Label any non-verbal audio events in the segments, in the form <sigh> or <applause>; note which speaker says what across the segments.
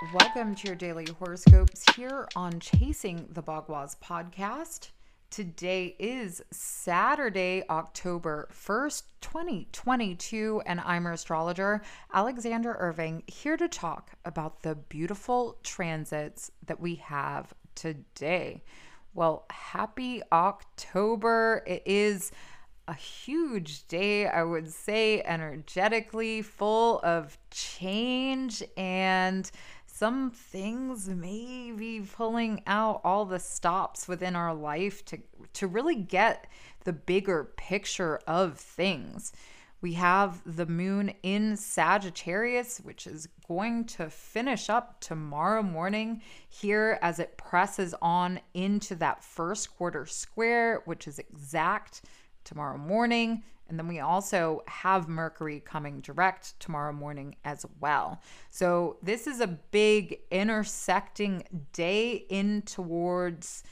Speaker 1: Welcome to your daily horoscopes here on Chasing the Bhagwat podcast. Today is Saturday, October 1st, 2022, and I'm your astrologer, Alexander Irving, here to talk about the beautiful transits that we have today. Well, happy October. It is a huge day, I would say, energetically full of change and some things may be pulling out all the stops within our life to to really get the bigger picture of things. We have the moon in Sagittarius, which is going to finish up tomorrow morning here as it presses on into that first quarter square, which is exact tomorrow morning. And then we also have Mercury coming direct tomorrow morning as well. So this is a big intersecting day in towards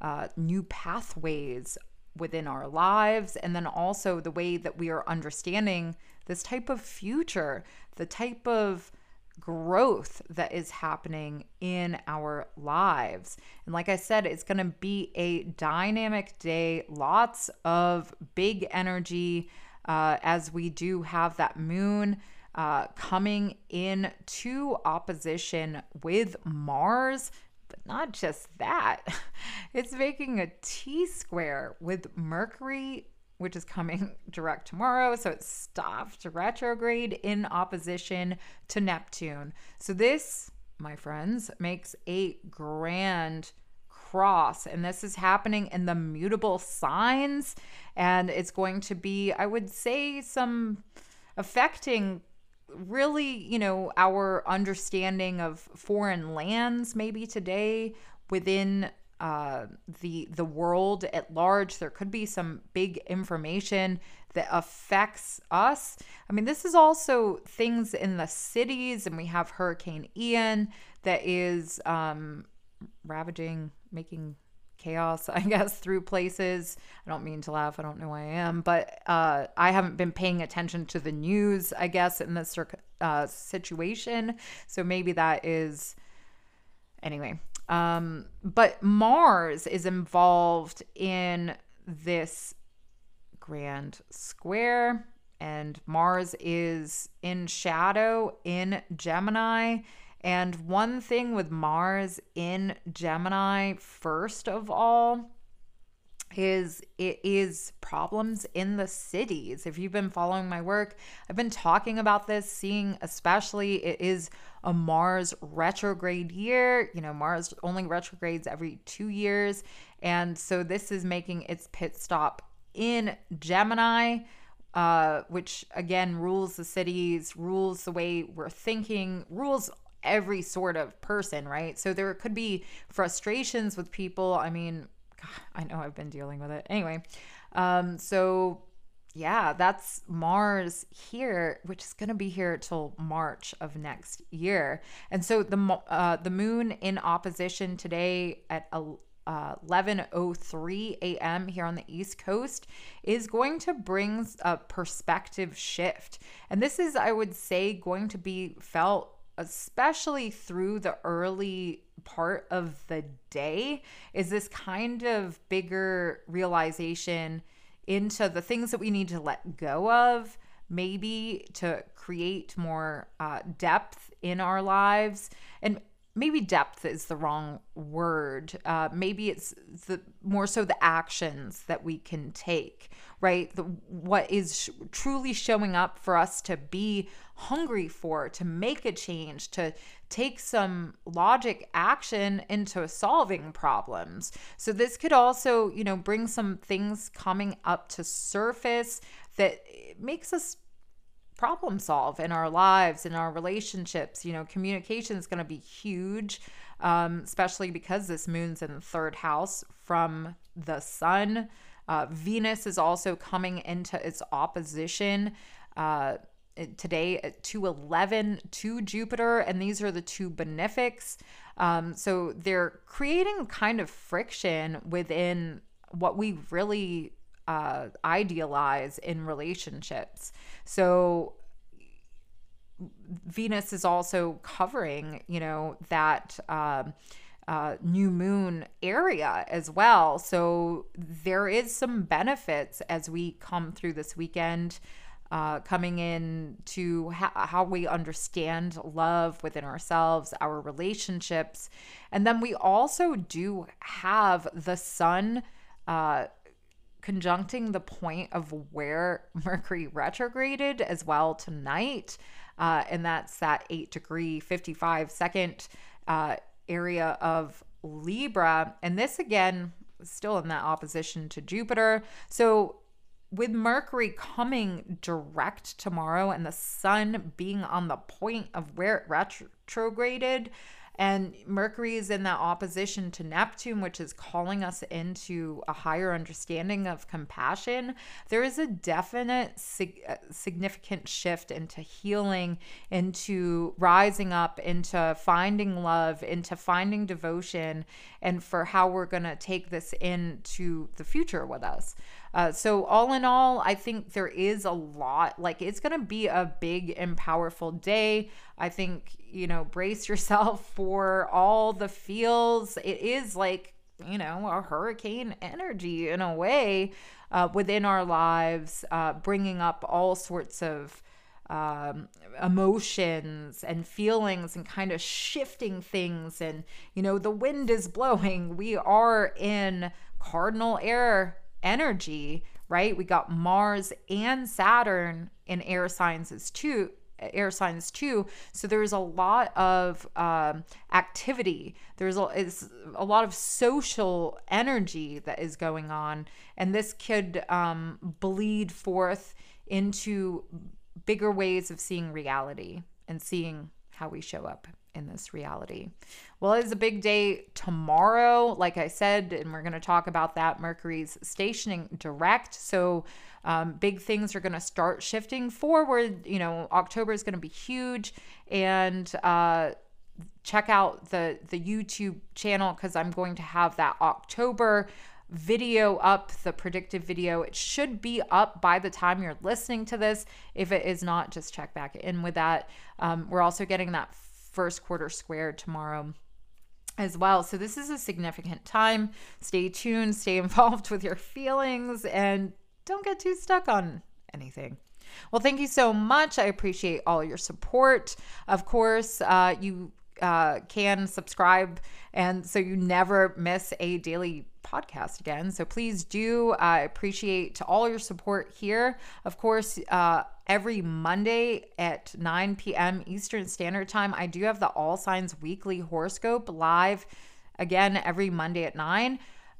Speaker 1: uh, new pathways within our lives. And then also the way that we are understanding this type of future, the type of growth that is happening in our lives. And like I said, it's going to be a dynamic day, lots of big energy uh, as we do have that moon. Uh, coming in to opposition with Mars, but not just that, <laughs> it's making a T square with Mercury which is coming <laughs> direct tomorrow. So it stopped retrograde in opposition to Neptune. So this, my friends, makes a grand cross. And this is happening in the mutable signs. And it's going to be, I would say, some affecting really, you know, our understanding of foreign lands maybe today within uh, the the world at large. There could be some big information that affects us. I mean, this is also things in the cities, and we have Hurricane Ian that is um, ravaging, making chaos, <laughs> I guess, through places. I don't mean to laugh. I don't know I am, but uh, I haven't been paying attention to the news, I guess, in this uh, situation. So maybe that is. Anyway, um, but Mars is involved in this grand square, and Mars is in shadow in Gemini. And one thing with Mars in Gemini, first of all, is it is problems in the cities. If you've been following my work, I've been talking about this, seeing especially it is a Mars retrograde year. You know, Mars only retrogrades every 2 years, and so this is making its pit stop in Gemini. Uh, which again rules the cities, rules the way we're thinking, rules every sort of person, right? So there could be frustrations with people. I mean, God, I know I've been dealing with it. Anyway, um, so yeah, that's Mars here, which is going to be here till March of next year. And so the uh, the moon in opposition today at uh, 11:03 a.m. here on the East Coast is going to bring a perspective shift. And this is I would say going to be felt especially through the early part of the day is this kind of bigger realization into the things that we need to let go of maybe to create more uh, depth in our lives. And maybe depth is the wrong word. Uh, maybe it's the more so the actions that we can take right? The what is sh- truly showing up for us to be hungry for to make a change to take some logic action into solving problems. So this could also you know bring some things coming up to surface that makes us problem solve in our lives in our relationships. You know communication is going to be huge um, especially because this moon's in the third house from the sun. Uh, venus is also coming into its opposition. Uh, today at 211 to Jupiter, and these are the two benefics. Um, so they're creating kind of friction within what we really uh, idealize in relationships. So Venus is also covering, you know, that um, uh, new moon area as well. So there is some benefits as we come through this weekend. Uh, coming in to ha- how we understand love within ourselves, our relationships. And then we also do have the sun uh, conjuncting the point of where <laughs> Mercury retrograded as well tonight. Uh, and that's that 8 degree, 55 second uh, area of Libra. And this again, still in that opposition to Jupiter. So with Mercury coming direct tomorrow and the sun being on the point of where it retrograded, and Mercury is in that opposition to Neptune, which is calling us into a higher understanding of compassion. There is a definite sig- uh, significant shift into healing, into rising up, into finding love, into finding devotion, and for how we're going to take this into the future with us. Uh, so, all in all, I think there is a lot. Like, it's going to be a big and powerful day. I think, you know, brace yourself <laughs> for all the feels. It is like, you know, a hurricane energy in a way uh, within our lives, uh, bringing up all sorts of um, emotions and feelings and kind of shifting things. And, you know, the wind is blowing. We are in cardinal air energy, right? We got Mars and Saturn in air signs too air signs too. So there's a lot of um, activity. There's a, is a lot of social energy that is going on. And this could um, bleed forth into bigger ways of seeing reality and seeing how we show up in this reality. Well, it is a big day tomorrow, like I said, and we're going to talk about that. Mercury's stationing direct. So, um, big things are going to start shifting forward. You know, October is going to be huge. And, uh, check out the the YouTube channel because I'm going to have that October video up, the predictive video. It should be up by the time you're listening to this. If it is not, just check back in with that. Um, we're also getting that first quarter square tomorrow as well. So this is a significant time. Stay tuned, stay <laughs> involved with your feelings, and don't get too stuck on anything. Well, thank you so much. I appreciate all your support. Of course, uh, you uh, can subscribe and so you never miss a daily podcast again. So please do. I appreciate all your support here. Of course, uh, every Monday at 9 p.m. Eastern Standard Time, I do have the All Signs Weekly Horoscope live again every Monday at 9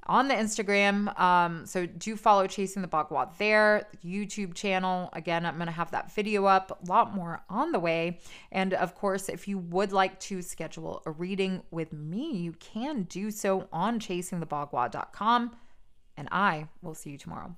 Speaker 1: on the Instagram. Um, so do follow Chasing the Bhagwat there, YouTube channel. Again, I'm going to have that video up, a lot more on the way. And of course, if you would like to schedule a reading with me, you can do so on chasingthebhagwat.com. And I will see you tomorrow.